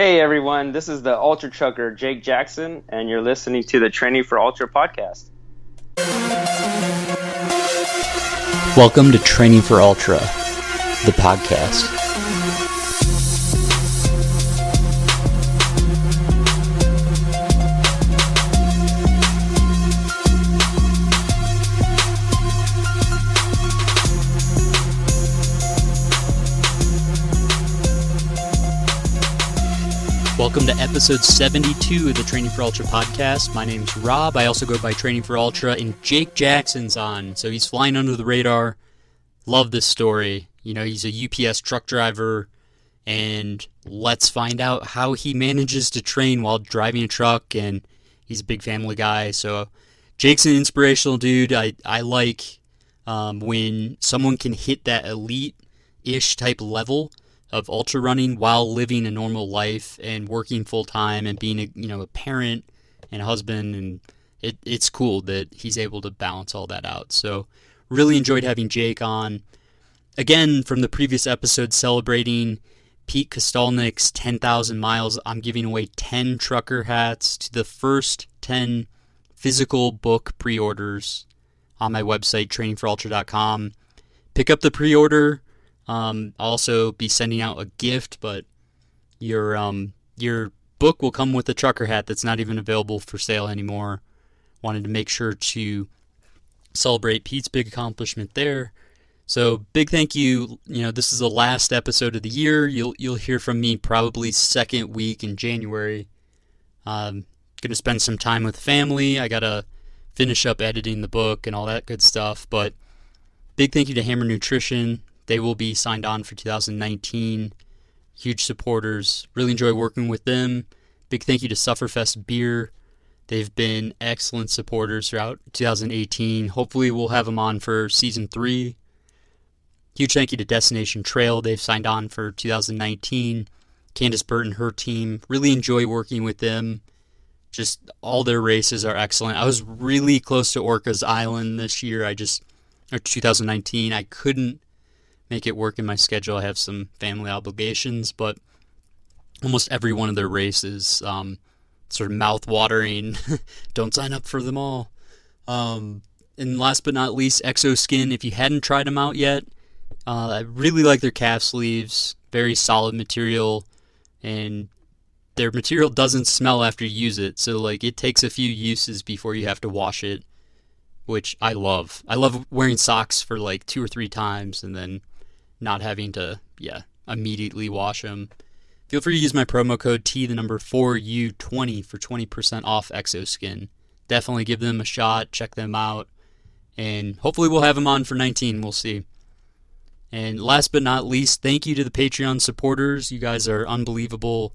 Hey everyone, this is the Ultra Trucker Jake Jackson, and you're listening to the Training for Ultra podcast. Welcome to Training for Ultra, the podcast. Welcome to episode 72 of the Training for Ultra podcast. My name's Rob. I also go by Training for Ultra, and Jake Jackson's on. So he's flying under the radar. Love this story. You know, he's a UPS truck driver, and let's find out how he manages to train while driving a truck. And he's a big family guy. So Jake's an inspirational dude. I, I like um, when someone can hit that elite ish type level of ultra running while living a normal life and working full time and being a you know a parent and a husband and it, it's cool that he's able to balance all that out. So really enjoyed having Jake on. Again, from the previous episode celebrating Pete Kostelnik's 10,000 miles, I'm giving away 10 trucker hats to the first 10 physical book pre-orders on my website trainingforultra.com. Pick up the pre-order um, also be sending out a gift, but your um, your book will come with a trucker hat that's not even available for sale anymore. Wanted to make sure to celebrate Pete's big accomplishment there. So big thank you. You know, this is the last episode of the year. You'll you'll hear from me probably second week in January. Um, gonna spend some time with family. I gotta finish up editing the book and all that good stuff. But big thank you to Hammer Nutrition. They will be signed on for 2019. Huge supporters. Really enjoy working with them. Big thank you to Sufferfest Beer. They've been excellent supporters throughout 2018. Hopefully, we'll have them on for season three. Huge thank you to Destination Trail. They've signed on for 2019. Candice Burton, her team. Really enjoy working with them. Just all their races are excellent. I was really close to Orcas Island this year. I just, or 2019. I couldn't make it work in my schedule. I have some family obligations, but almost every one of their races, um, sort of mouth watering. Don't sign up for them all. Um, and last but not least, Exoskin. If you hadn't tried them out yet, uh, I really like their calf sleeves. Very solid material, and their material doesn't smell after you use it. So like it takes a few uses before you have to wash it, which I love. I love wearing socks for like two or three times and then not having to, yeah, immediately wash them. Feel free to use my promo code T, the number 4U20 for 20% off Exoskin. Definitely give them a shot, check them out, and hopefully we'll have them on for 19. We'll see. And last but not least, thank you to the Patreon supporters. You guys are unbelievable.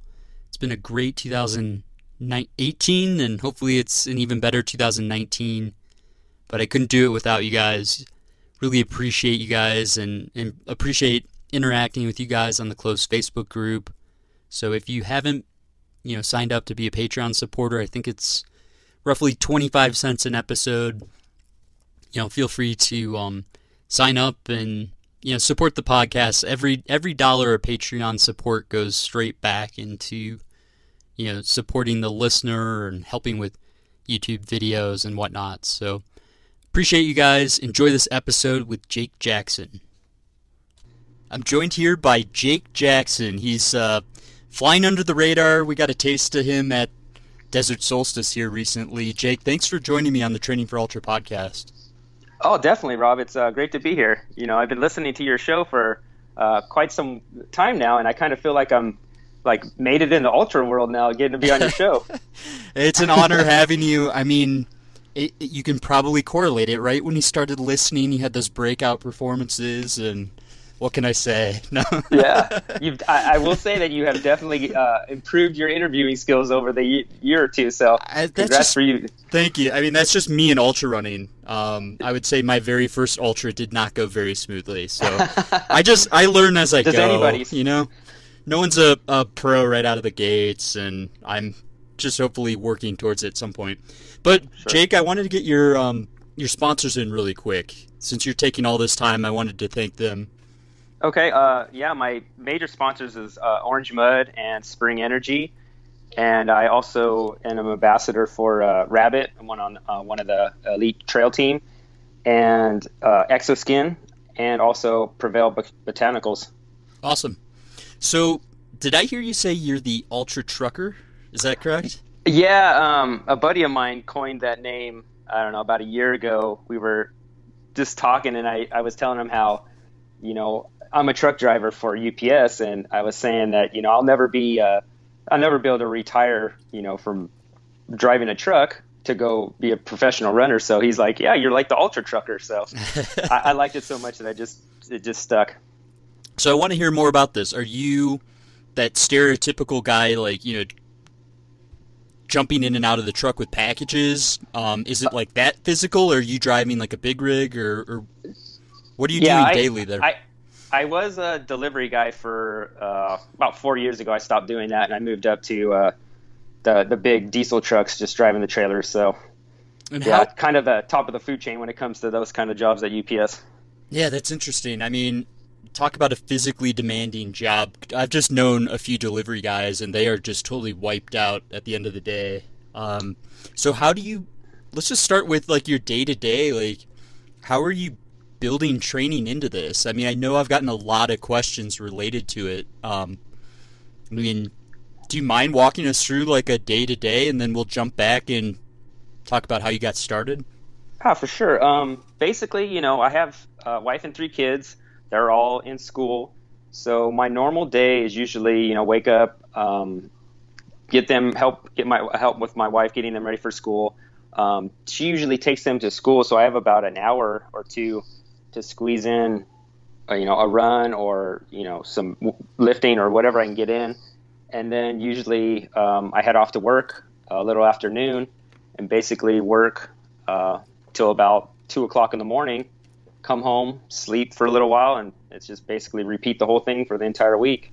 It's been a great 2018, and hopefully it's an even better 2019. But I couldn't do it without you guys really appreciate you guys and, and appreciate interacting with you guys on the closed Facebook group. So if you haven't, you know, signed up to be a Patreon supporter, I think it's roughly 25 cents an episode. You know, feel free to um, sign up and you know support the podcast. Every every dollar of Patreon support goes straight back into you know supporting the listener and helping with YouTube videos and whatnot. So Appreciate you guys. Enjoy this episode with Jake Jackson. I'm joined here by Jake Jackson. He's uh, flying under the radar. We got a taste of him at Desert Solstice here recently. Jake, thanks for joining me on the Training for Ultra podcast. Oh, definitely, Rob. It's uh, great to be here. You know, I've been listening to your show for uh, quite some time now, and I kind of feel like I'm like made it in the ultra world now, getting to be on your show. it's an honor having you. I mean, it, it, you can probably correlate it, right? When he started listening, he had those breakout performances, and what can I say? No. yeah, you've. I, I, will say that you have definitely uh, improved your interviewing skills over the year or two. So I, that's just, for you. Thank you. I mean, that's just me and ultra running. Um, I would say my very first ultra did not go very smoothly. So I just I learn as I Does go. Anybody's? You know, no one's a, a pro right out of the gates, and I'm just hopefully working towards it at some point. But sure. Jake, I wanted to get your um, your sponsors in really quick. Since you're taking all this time, I wanted to thank them. Okay. Uh, yeah, my major sponsors is uh, Orange Mud and Spring Energy, and I also am an ambassador for uh, Rabbit. I'm one on uh, one of the elite trail team, and uh, Exoskin, and also Prevail Bot- Botanicals. Awesome. So, did I hear you say you're the ultra trucker? Is that correct? Yeah, um, a buddy of mine coined that name. I don't know about a year ago. We were just talking, and I, I was telling him how, you know, I'm a truck driver for UPS, and I was saying that you know I'll never be uh, I'll never be able to retire, you know, from driving a truck to go be a professional runner. So he's like, yeah, you're like the ultra trucker. So I, I liked it so much that I just it just stuck. So I want to hear more about this. Are you that stereotypical guy, like you know, jumping in and out of the truck with packages? Um, is it like that physical, or are you driving like a big rig, or, or what are you Yeah, doing I- daily there? I, I was a delivery guy for uh, about four years ago. I stopped doing that, and I moved up to uh, the the big diesel trucks, just driving the trailers. So and yeah, how, kind of the top of the food chain when it comes to those kind of jobs at UPS. Yeah, that's interesting. I mean, talk about a physically demanding job. I've just known a few delivery guys, and they are just totally wiped out at the end of the day. Um, so how do you? Let's just start with like your day to day. Like, how are you building training into this? I mean, I know I've gotten a lot of questions related to it. Um, I mean, do you mind walking us through like a day to day, and then we'll jump back and talk about how you got started? Ah, for sure. Um, basically, you know, I have a wife and three kids. They're all in school. So my normal day is usually, you know, wake up, um, get them help get my help with my wife getting them ready for school. Um, she usually takes them to school, so I have about an hour or two to squeeze in, uh, you know, a run or you know some lifting or whatever I can get in, and then usually um, I head off to work a little afternoon, and basically work uh, till about two o'clock in the morning. Come home, sleep for a little while, and it's just basically repeat the whole thing for the entire week.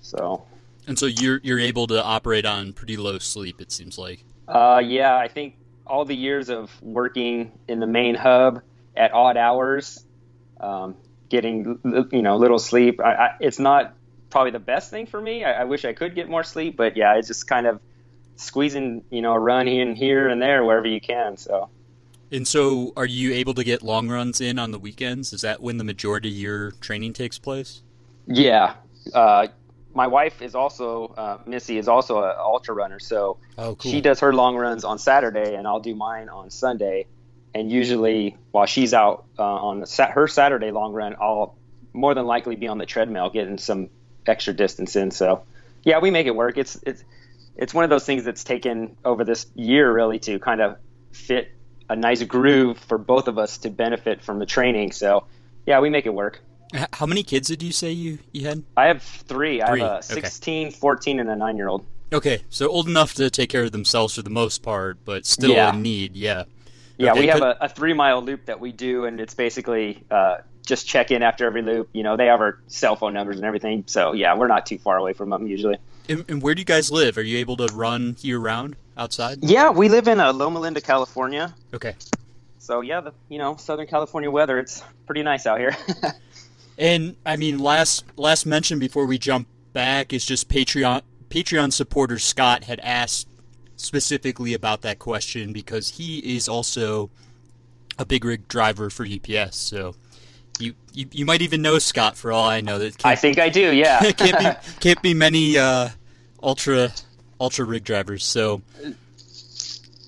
So, And so you're you're able to operate on pretty low sleep. It seems like. uh, yeah, I think all the years of working in the main hub at odd hours, um, getting you know little sleep, I, I, it's not probably the best thing for me. I, I wish I could get more sleep, but yeah, it's just kind of squeezing you know a run in here and there wherever you can. So. And so, are you able to get long runs in on the weekends? Is that when the majority of your training takes place? Yeah. Uh, my wife is also uh, Missy is also an ultra runner, so Oh, cool. she does her long runs on Saturday, and I'll do mine on Sunday. And usually, while she's out uh, on sa- her Saturday long run, I'll more than likely be on the treadmill getting some extra distance in. So, yeah, we make it work. It's it's it's one of those things that's taken over this year really to kind of fit a nice groove for both of us to benefit from the training. So, yeah, we make it work. How many kids did you say you, you had? I have three. I Three, have a okay. 16, 14, and a nine year old. Okay, so old enough to take care of themselves for the most part, but still Yeah. in need. Yeah. Yeah, Okay, we have a, a three mile loop that we do, and it's basically uh, just check in after every loop. You know, they have our cell phone numbers and everything. So, yeah, we're not too far away from them usually. And, and where do you guys live? Are you able to run year round outside? Yeah, we live in uh, Loma Linda, California. Okay. So, yeah, the you know Southern California weather, it's pretty nice out here. And I mean, last last mention before we jump back is just Patreon Patreon supporter Scott had asked specifically about that question because he is also a big rig driver for UPS. So you you, you might even know Scott for all I know. That I think I do, yeah. can't be can't be many uh, ultra ultra rig drivers. So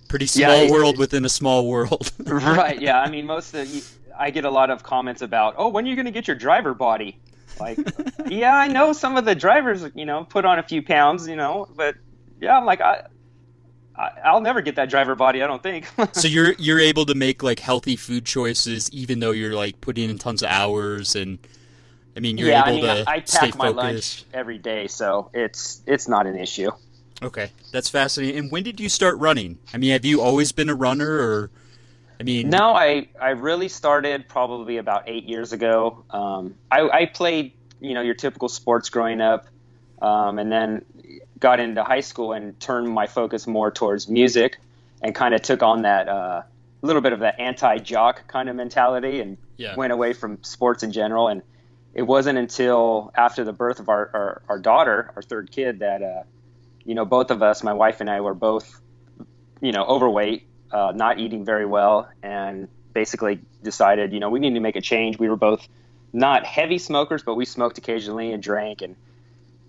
pretty small Yeah, it- world within a small world. right, yeah. I mean, most of the, I get a lot of comments about, oh, when are you going to get your driver body? Like, yeah, I know some of the drivers, you know, put on a few pounds, you know, but yeah, I'm like, I, I I'll never get that driver body. I don't think. so you're you're able to make like healthy food choices even though you're like putting in tons of hours and I mean you're yeah, I able mean, to I stay pack my lunch focused. every day, so it's it's not an issue. Okay, that's fascinating. And when did you start running? I mean, have you always been a runner, or I mean, No, I, I really started probably about eight years ago. Um, I, I played, you know, your typical sports growing up, um, and then got into high school and turned my focus more towards music, and kind of took on that uh, little bit of that anti-jock kind of mentality, and Yeah. went away from sports in general. And it wasn't until after the birth of our, our, our daughter, our third kid, that, uh, you know, both of us, my wife and I, were both, you know, overweight, uh, not eating very well, and basically decided, you know, we need to make a change. We were both not heavy smokers, but we smoked occasionally and drank, and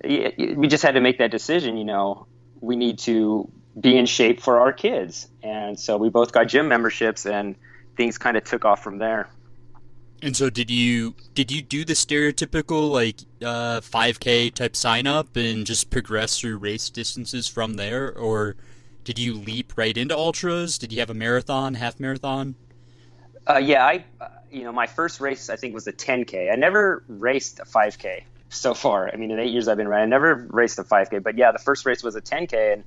we just had to make that decision. You know, we need to be in shape for our kids, and so we both got gym memberships, and things kind of took off from there. And so, did you did you do the stereotypical like uh, 5K type sign up and just progress through race distances from there, or did you leap right into ultras? Did you have a marathon, half marathon? Uh, yeah, I uh, you know my first race I think was a 10K. I never raced a 5K so far. I mean, in eight years I've been running, I never raced a 5K. But yeah, the first race was a 10K, and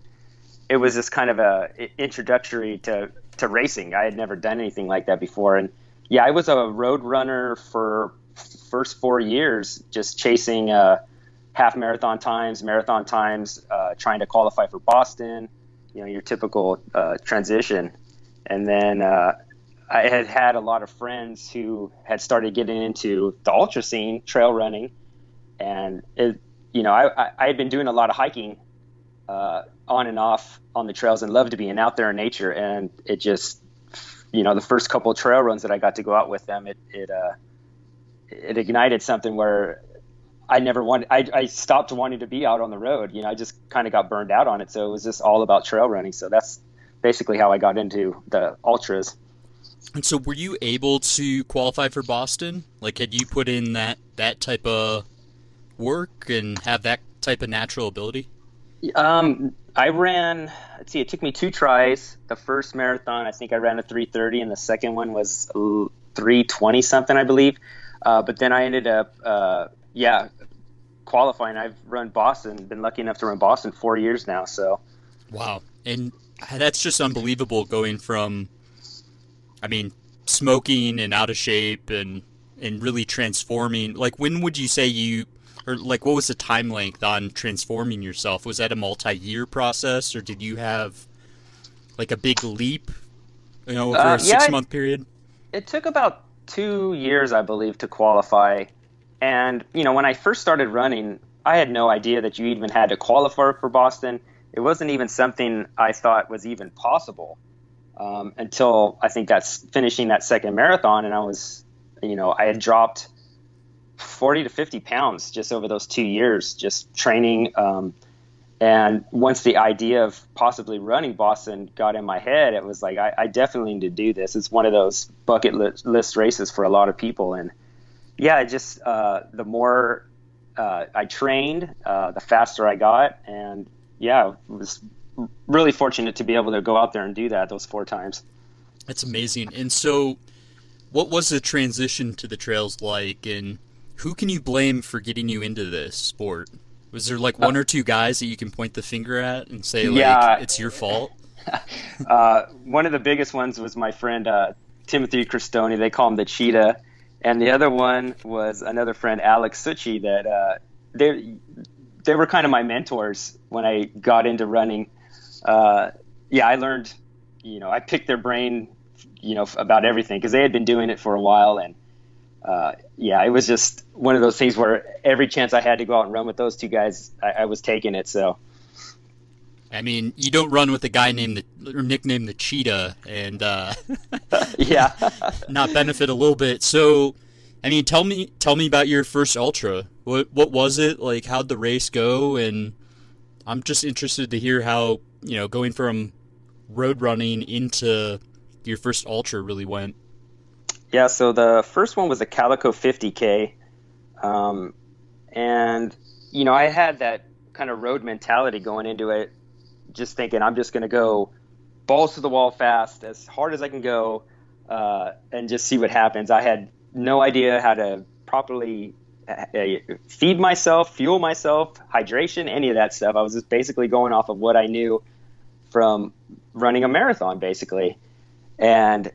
it was just kind of a introductory to to racing. I had never done anything like that before, and yeah, I was a road runner for first four years, just chasing uh, half marathon times, marathon times, uh, trying to qualify for Boston. You know, your typical uh, transition, and then uh, I had had a lot of friends who had started getting into the ultra scene, trail running, and it, you know, I, I had been doing a lot of hiking uh, on and off on the trails and loved to being out there in nature, and it just you know, the first couple of trail runs that I got to go out with them, it it uh, it ignited something where I never wanted. I, I stopped wanting to be out on the road. You know, I just kind of got burned out on it. So it was just all about trail running. So that's basically how I got into the ultras. And so, were you able to qualify for Boston? Like, had you put in that that type of work and have that type of natural ability? Um, I ran. Let's see. It took me two tries. The first marathon, I think I ran a 3:30, and the second one was 3:20 something, I believe. Uh, but then I ended up, uh, yeah, qualifying. I've run Boston. Been lucky enough to run Boston four years now. So. Wow, and that's just unbelievable. Going from, I mean, smoking and out of shape and and really transforming. Like, when would you say you or like what was the time length on transforming yourself? Was that a multi-year process, or did you have like a big leap, you know, over uh, a six-month period? It took about two years, I believe, to qualify. And you know, when I first started running, I had no idea that you even had to qualify for Boston. It wasn't even something I thought was even possible um, until I think that's finishing that second marathon, and I was, you know, I had dropped 40 to 50 pounds just over those two years, just training. Um, and once the idea of possibly running Boston got in my head, it was like, I, I definitely need to do this. It's one of those bucket list races for a lot of people. And yeah, just uh, the more uh, I trained, uh, the faster I got. And yeah, it was really fortunate to be able to go out there and do that those four times. That's amazing. And so, what was the transition to the trails like? And who can you blame for getting you into this sport? Was there like one uh, or two guys that you can point the finger at and say like yeah, it's your fault? uh, one of the biggest ones was my friend uh, Timothy Cristoni. They call him the Cheetah, and the other one was another friend Alex Suchi. That uh, they they were kind of my mentors when I got into running. Uh, yeah, I learned. You know, I picked their brain. You know, about everything because they had been doing it for a while and uh, yeah, it was just one of those things where every chance I had to go out and run with those two guys, I, I was taking it. So. I mean, you don't run with a guy named the or nicknamed the Cheetah, and uh, yeah, not benefit a little bit. So, I mean, tell me, tell me about your first ultra. What what was it like? How'd the race go? And I'm just interested to hear how you know going from road running into your first ultra really went. Yeah, so the first one was a Calico 50K. Um, and, you know, I had that kind of road mentality going into it, just thinking I'm just going to go balls to the wall fast, as hard as I can go, uh, and just see what happens. I had no idea how to properly uh, feed myself, fuel myself, hydration, any of that stuff. I was just basically going off of what I knew from running a marathon, basically. And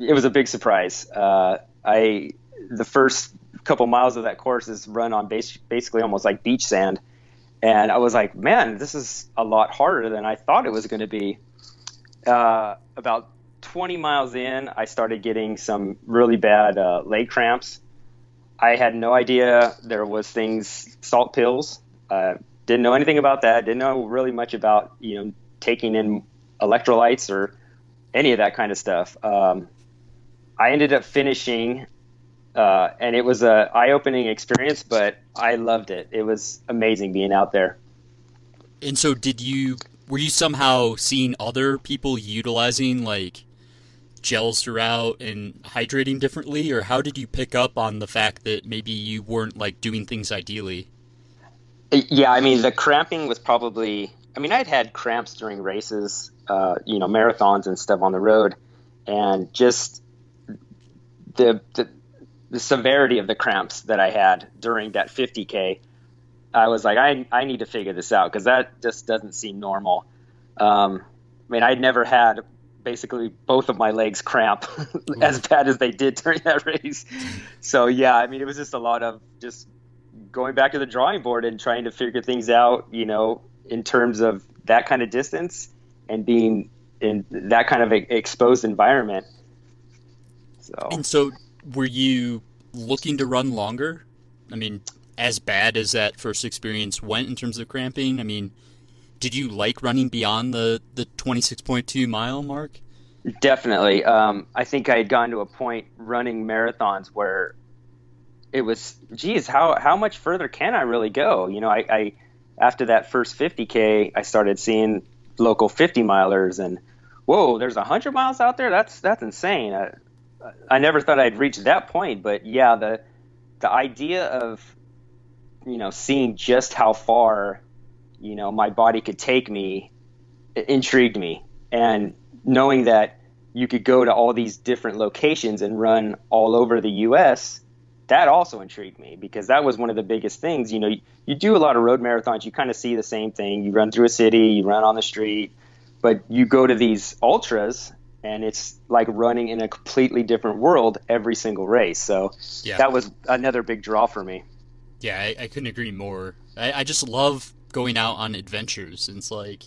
it was a big surprise. Uh, I the first couple miles of that course is run on base, basically almost like beach sand, and I was like, man, this is a lot harder than I thought it was going to be. Uh, about 20 miles in, I started getting some really bad uh, leg cramps. I had no idea there was things salt pills. Uh, didn't know anything about that. Didn't know really much about you know taking in electrolytes or any of that kind of stuff. Um, I ended up finishing, uh, and it was a eye-opening experience, but I loved it. It was amazing being out there. And so, did you? Were you somehow seeing other people utilizing like gels throughout and hydrating differently, or how did you pick up on the fact that maybe you weren't like doing things ideally? Yeah, I mean the cramping was probably. I mean, I'd had cramps during races, uh, you know, marathons and stuff on the road, and just the, the the severity of the cramps that I had during that 50k. I was like, I I need to figure this out because that just doesn't seem normal. Um, I mean, I'd never had basically both of my legs cramp as bad as they did during that race. So yeah, I mean, it was just a lot of just going back to the drawing board and trying to figure things out, you know, in terms of that kind of distance and being in that kind of a, exposed environment. So. And so, were you looking to run longer? I mean, as bad as that first experience went in terms of cramping, I mean, did you like running beyond the the 26.2 mile mark? Definitely. Um, I think I had gone to a point running marathons where it was, geez, how how much further can I really go? You know, I, I after that first 50k, I started seeing local 50 milers, and whoa, there's 100 miles out there. That's that's insane. I, I never thought I'd reach that point, but yeah, the the idea of you know seeing just how far you know my body could take me intrigued me, and knowing that you could go to all these different locations and run all over the U.S that also intrigued me because that was one of the biggest things. You know, you, you do a lot of road marathons, you kind of see the same thing. You run through a city, you run on the street, but you go to these ultras and it's like running in a completely different world every single race. So yeah. that was another big draw for me. Yeah, I, I couldn't agree more. I, I just love going out on adventures. It's like,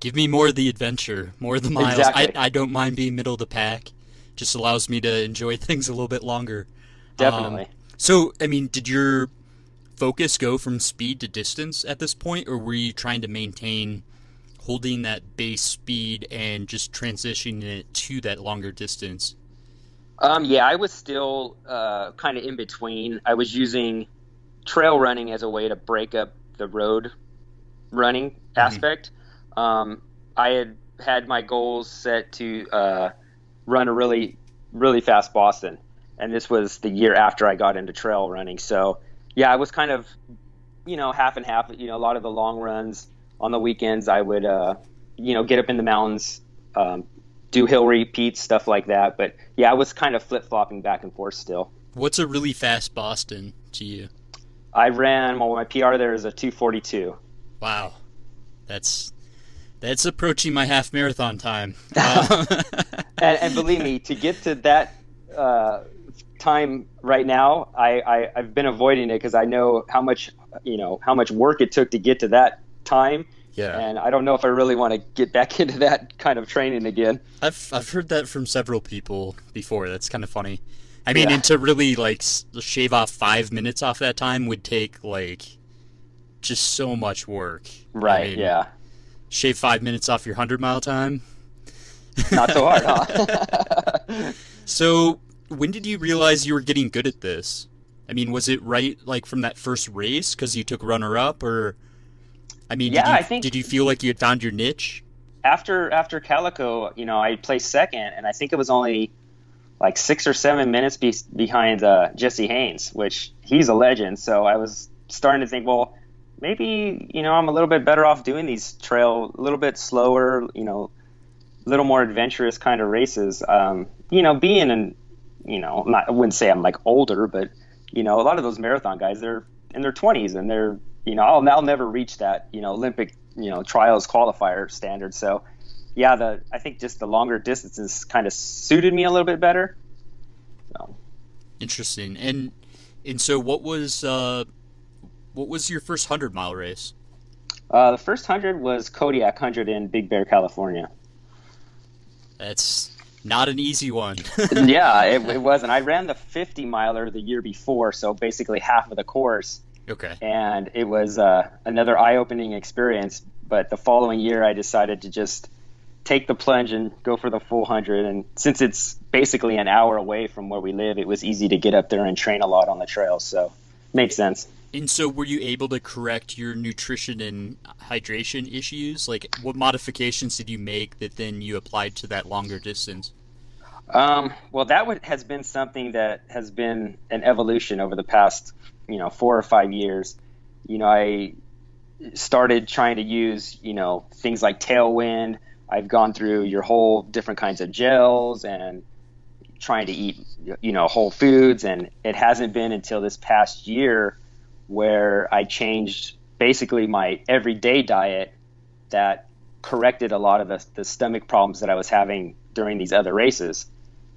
give me more of the adventure, more of the miles. Exactly. I, I don't mind being middle of the pack. Just allows me to enjoy things a little bit longer. Definitely. Um, so, I mean, did your focus go from speed to distance at this point, or were you trying to maintain holding that base speed and just transitioning it to that longer distance? Um, yeah, I was still uh, kind of in between. I was using trail running as a way to break up the road running mm-hmm. aspect. Um, I had had my goals set to uh, run a really, really fast Boston and this was the year after I got into trail running. So yeah, I was kind of you know half and half. You know, a lot of the long runs on the weekends, I would uh, you know get up in the mountains, um, do hill repeats, stuff like that. But yeah, I was kind of flip flopping back and forth still. What's a really fast Boston to you? I ran well. My PR there is a 242. Wow, that's that's approaching my half marathon time. Uh, and, and, believe me, to get to that uh, time right now, I, I have been avoiding it because I know how much you know how much work it took to get to that time. Yeah. And I don't know if I really want to get back into that kind of training again. I've I've heard that from several people before. That's kind of funny. I mean, yeah. and to really like shave off five minutes off that time would take like just so much work. Right. I mean, yeah. Shave five minutes off your hundred mile time. Not so hard, huh? so when did you realize you were getting good at this? I mean, was it right like from that first race because you took runner up, or I mean, yeah, did you, I think did you feel like you had found your niche? After after Calico, you know, I placed second, and I think it was only like six or seven minutes be- behind uh, Jesse Haines, which he's a legend. So I was starting to think, well, maybe you know I'm a little bit better off doing these trail a little bit slower, you know, a little more adventurous kind of races. Um, you know, being an you know, not, I wouldn't say I'm like older, but you know, a lot of those marathon guys, they're in their 20s and they're, you know, I'll, I'll never reach that, you know, Olympic, you know, trials qualifier standard. So, yeah, the I think just the longer distances kind of suited me a little bit better. So. Interesting. And and so, what was uh, what was your first hundred mile race? Uh, the first hundred was Kodiak hundred in Big Bear, California. That's not an easy one. yeah, it, it, wasn't. I ran the 50 miler the year before, so basically half of the course. Okay. And it was uh, another eye-opening experience. But the following year, I decided to just take the plunge and go for the full hundred. And since it's basically an hour away from where we live, it was easy to get up there and train a lot on the trails. So makes sense. And so, were you able to correct your nutrition and hydration issues? Like, what modifications did you make that then you applied to that longer distance? Um, well, that would, has been something that has been an evolution over the past, you know, four or five years. You know, I started trying to use, you know, things like Tailwind. I've gone through your whole different kinds of gels and trying to eat, you know, whole foods. And it hasn't been until this past year where I changed basically my everyday diet that corrected a lot of the, the stomach problems that I was having during these other races.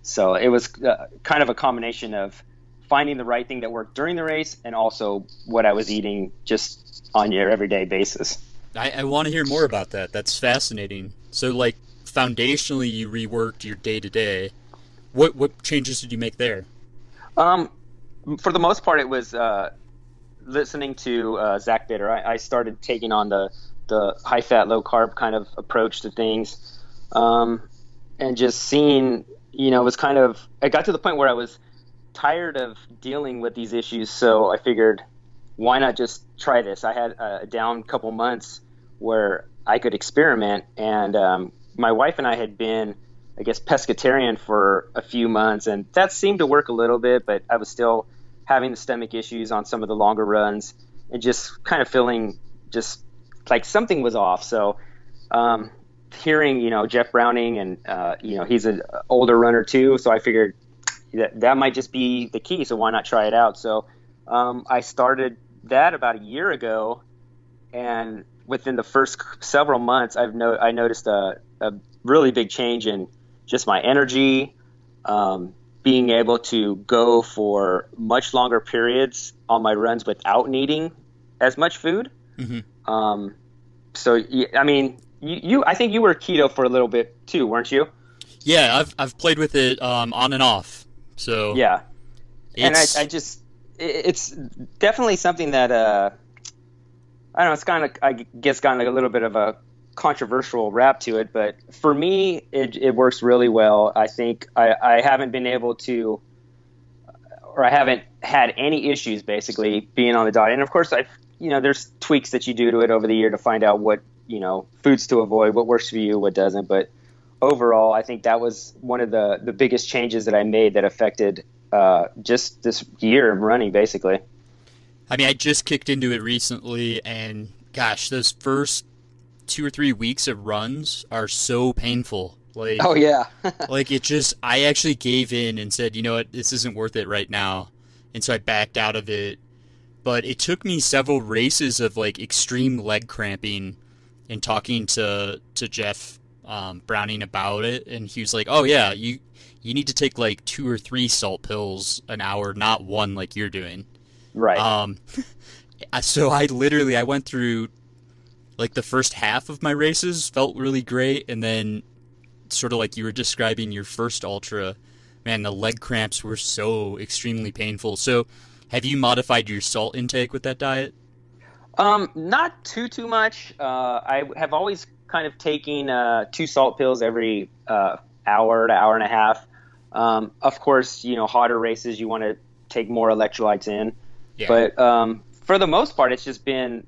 So it was uh, kind of a combination of finding the right thing that worked during the race and also what I was eating just on your everyday basis. I, I want to hear more about that. That's fascinating. So, like, foundationally, you reworked your day to day. What what changes did you make there? Um, for the most part, it was uh, listening to uh, Zach Bitter, I, I, started taking on the the high fat, low carb kind of approach to things, um, and just seeing, you know, it was kind of. I got to the point where I was tired of dealing with these issues, so I figured, why not just try this? I had a down couple months where I could experiment, and um, my wife and I had been. I guess pescatarian for a few months, and that seemed to work a little bit, but I was still having the stomach issues on some of the longer runs and just kind of feeling just like something was off. So, um, hearing, you know, Jeff Browning and, uh, you know, he's an older runner too. So I figured that that might just be the key. So why not try it out? So, um, I started that about a year ago and within the first several months, I've no, I noticed a, a really big change in just my energy, um, being able to go for much longer periods on my runs without needing as much food. Mm-hmm. Um, so I mean, you, you, I think you were keto for a little bit too, weren't you? Yeah, I've I've played with it um, on and off. So yeah, and I, I just it's definitely something that uh, I don't know. It's kind of I guess gotten like a little bit of a controversial rap to it, but for me, it, it works really well. I think I, I haven't been able to, or I haven't had any issues basically being on the diet. And of course, I, you know, there's tweaks that you do to it over the year to find out what, you know, foods to avoid, what works for you, what doesn't. But overall, I think that was one of the, the biggest changes that I made that affected uh, just this year of running basically. I mean, I just kicked into it recently, and gosh, those first two or three weeks of runs are so painful. Like, oh yeah, like it just. I actually gave in and said, you know what, this isn't worth it right now, and so I backed out of it. But it took me several races of like extreme leg cramping, and talking to to Jeff um, Browning about it, and he was like, "Oh yeah, you you need to take like two or three salt pills an hour, not one like you're doing." Right. Um. so I literally I went through like the first half of my races felt really great, and then sort of like you were describing your first ultra, man, the leg cramps were so extremely painful. So, have you modified your salt intake with that diet? Um, not too too much. Uh, I have always kind of taking uh, two salt pills every uh, hour to hour and a half. Um, of course, you know, hotter races you want to take more electrolytes in, yeah. but um, for the most part, it's just been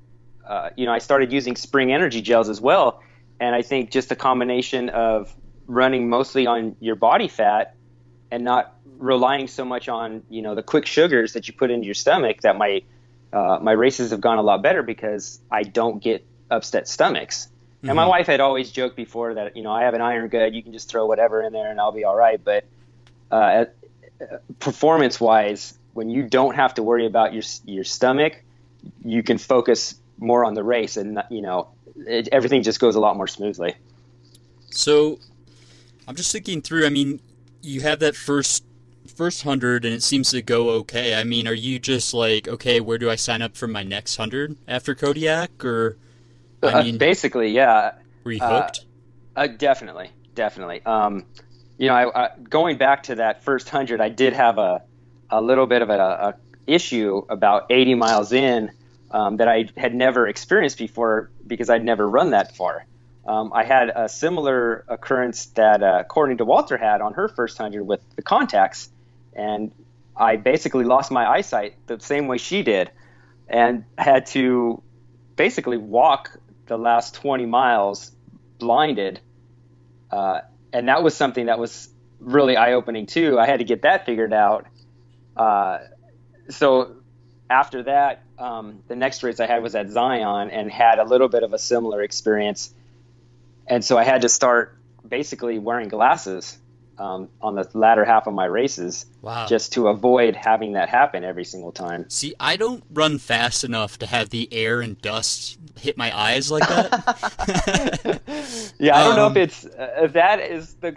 uh, you know, I started using spring energy gels as well. And I think just a combination of running mostly on your body fat and not relying so much on, you know, the quick sugars that you put into your stomach that my, uh, my races have gone a lot better because I don't get upset stomachs. Mm-hmm. And my mm-hmm. wife had always joked before that, you know, I have an iron gut, you can just throw whatever in there and I'll be all right. But uh, performance wise, when you don't have to worry about your, your stomach, you can focus more on the race, and you know, it, everything just goes a lot more smoothly. So, I'm just thinking through. I mean, you have that first first hundred, and it seems to go okay. I mean, are you just like, okay, where do I sign up for my next hundred after Kodiak, or? I uh, basically, yeah. Were you hooked? Uh, uh, definitely, definitely. Um, you know, I, I, going back to that first hundred, I did have a a little bit of a, a issue about 80 miles in um, that I had never experienced before because I'd never run that far. Um, I had a similar occurrence that uh, Courtney Dauwalter had on her first hundred with the contacts, and I basically lost my eyesight the same way she did, and had to basically walk the last 20 miles blinded. Uh, and that was something that was really eye opening too. I had to get that figured out. Uh, so after that, um, the next race I had was at Zion and had a little bit of a similar experience. And so I had to start basically wearing glasses um, on the latter half of my races wow. just to avoid having that happen every single time. See, I don't run fast enough to have the air and dust hit my eyes like that. yeah, I don't um, know if um, it's uh, if that is the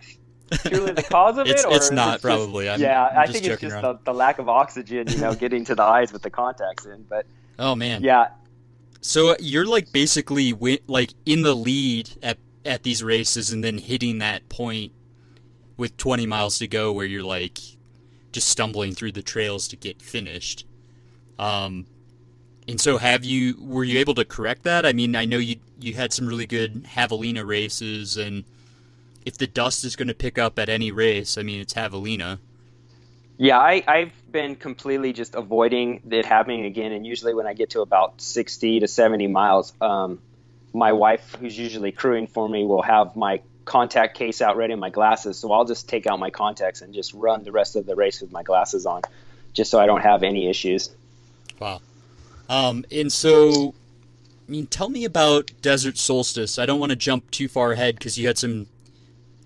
purely the cause of it's, it, or it's not it's probably. Just, yeah, I'm i think it's just the, the, lack of oxygen, you know, getting to the eyes with the contacts in. But oh man, yeah. So you're like basically like in the lead at at these races, and then hitting that point with 20 miles to go, where you're like just stumbling through the trails to get finished. Um, and so have you were you able to correct that? I mean, I know you you had some really good javelina races and if the dust is going to pick up at any race, I mean, it's javelina. Yeah, I, I've been completely just avoiding it happening again. And usually, when I get to about 60 to 70 miles, um, my wife, who's usually crewing for me, will have my contact case out ready and my glasses. So I'll just take out my contacts and just run the rest of the race with my glasses on, just so I don't have any issues. Wow. Um, and so, I mean, tell me about Desert Solstice. I don't want to jump too far ahead because you had some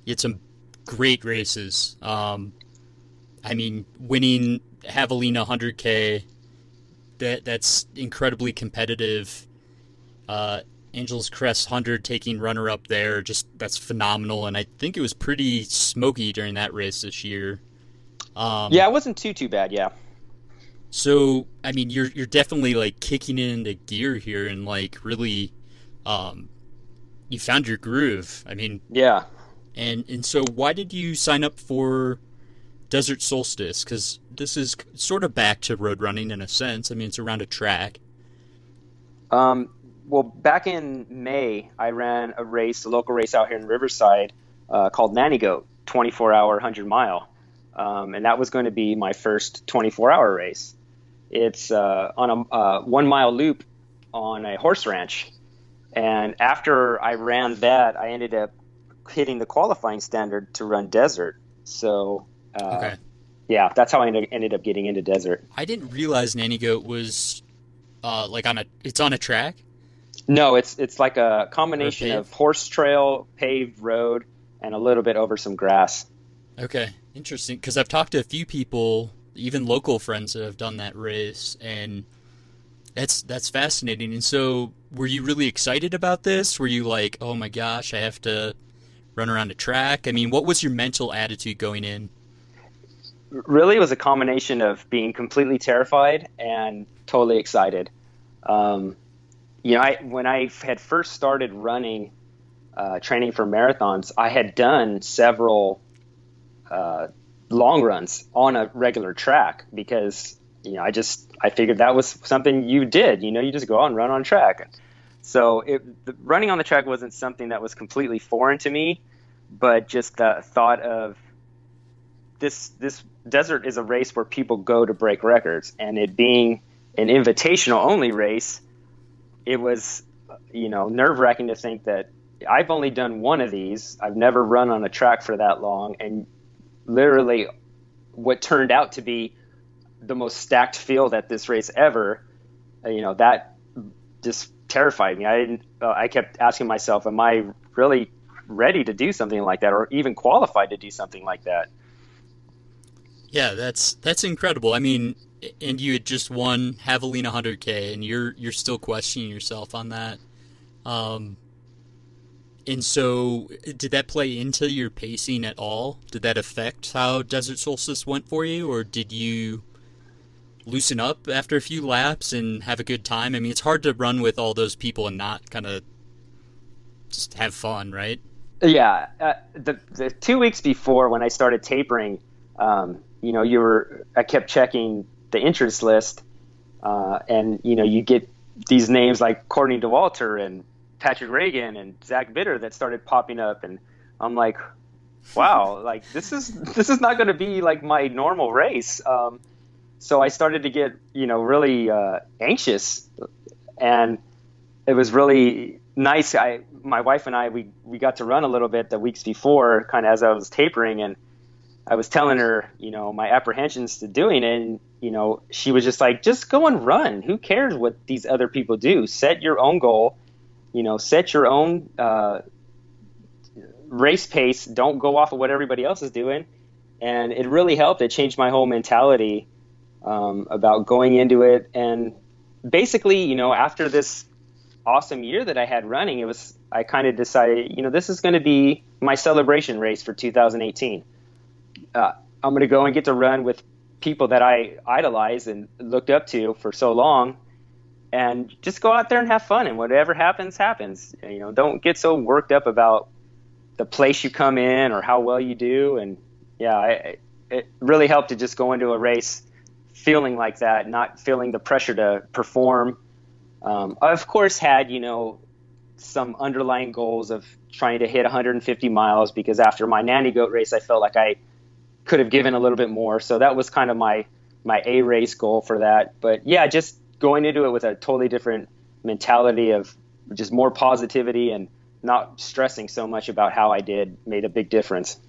you had some great races. Um, I mean, winning Javelina 100K, that that's incredibly competitive. Uh, Angeles Crest 100 taking runner up there, just that's phenomenal. And I think it was pretty smoky during that race this year. Um, yeah, it wasn't too too bad. Yeah. So I mean, you're you're definitely like kicking into gear here and like really, um, you found your groove. I mean, yeah. And and so why did you sign up for Desert Solstice? Because this is sort of back to road running in a sense. I mean, it's around a track. Um, well, back in May, I ran a race, a local race out here in Riverside uh, called Nanny Goat, 24 hour, 100 mile. Um, and that was going to be my first 24 hour race. It's uh, on a uh, one mile loop on a horse ranch. And after I ran that, I ended up hitting the qualifying standard to run desert. So, uh, okay. yeah, that's how I ended, ended up getting into desert. I didn't realize Nanny Goat was uh, like on a it's on a track. No, it's it's like a combination of horse trail, paved road, and a little bit over some grass. Okay, interesting. Because I've talked to a few people, even local friends that have done that race, and that's that's fascinating. And so, were you really excited about this? Were you like, "Oh my gosh, I have to run around a track? I mean, what was your mental attitude going in? Really, it was a combination of being completely terrified and totally excited. Um, you know, I, when I had first started running, uh, training for marathons, I had done several uh, long runs on a regular track because you know I just I figured that was something you did. You know, you just go out and run on track. So it, the, running on the track wasn't something that was completely foreign to me, but just the thought of this this desert is a race where people go to break records, and it being an invitational only race, it was you know nerve wracking to think that I've only done one of these. I've never run on a track for that long, and literally, what turned out to be the most stacked field at this race ever. You know that just terrified me. I didn't. Uh, I kept asking myself, "Am I really ready to do something like that, or even qualified to do something like that?" Yeah, that's that's incredible. I mean, and you had just won Javelina 100K, and you're you're still questioning yourself on that. Um, and so, did that play into your pacing at all? Did that affect how Desert Solstice went for you, or did you loosen up after a few laps and have a good time? I mean, it's hard to run with all those people and not kind of just have fun, right? Yeah, uh, the the two weeks before when I started tapering, um, you know, you were I kept checking the entrance list, uh, and you know, you get these names like Courtney Dauwalter and Patrick Reagan and Zach Bitter that started popping up, and I'm like, wow, like this is this is not going to be like my normal race. Um, so I started to get you know really uh, anxious, and it was really nice. I my wife and I we we got to run a little bit the weeks before, kind of as I was tapering, and I was telling her you know my apprehensions to doing it, and you know she was just like, just go and run. Who cares what these other people do? Set your own goal. You know, set your own uh, race pace. Don't go off of what everybody else is doing. And it really helped. It changed my whole mentality um, about going into it. And basically, you know, after this awesome year that I had running, it was I kind of decided, you know, this is going to be my celebration race for 2018. Uh, I'm going to go and get to run with people that I idolize and looked up to for so long, and just go out there and have fun. And whatever happens, happens. You know, don't get so worked up about the place you come in or how well you do. And yeah, I, it really helped to just go into a race feeling like that, not feeling the pressure to perform. Um, I, of course, had, you know, some underlying goals of trying to hit 150 miles because after my nanny goat race, I felt like I could have given a little bit more. So that was kind of my, my A race goal for that. But yeah, just going into it with a totally different mentality of just more positivity and not stressing so much about how I did made a big difference.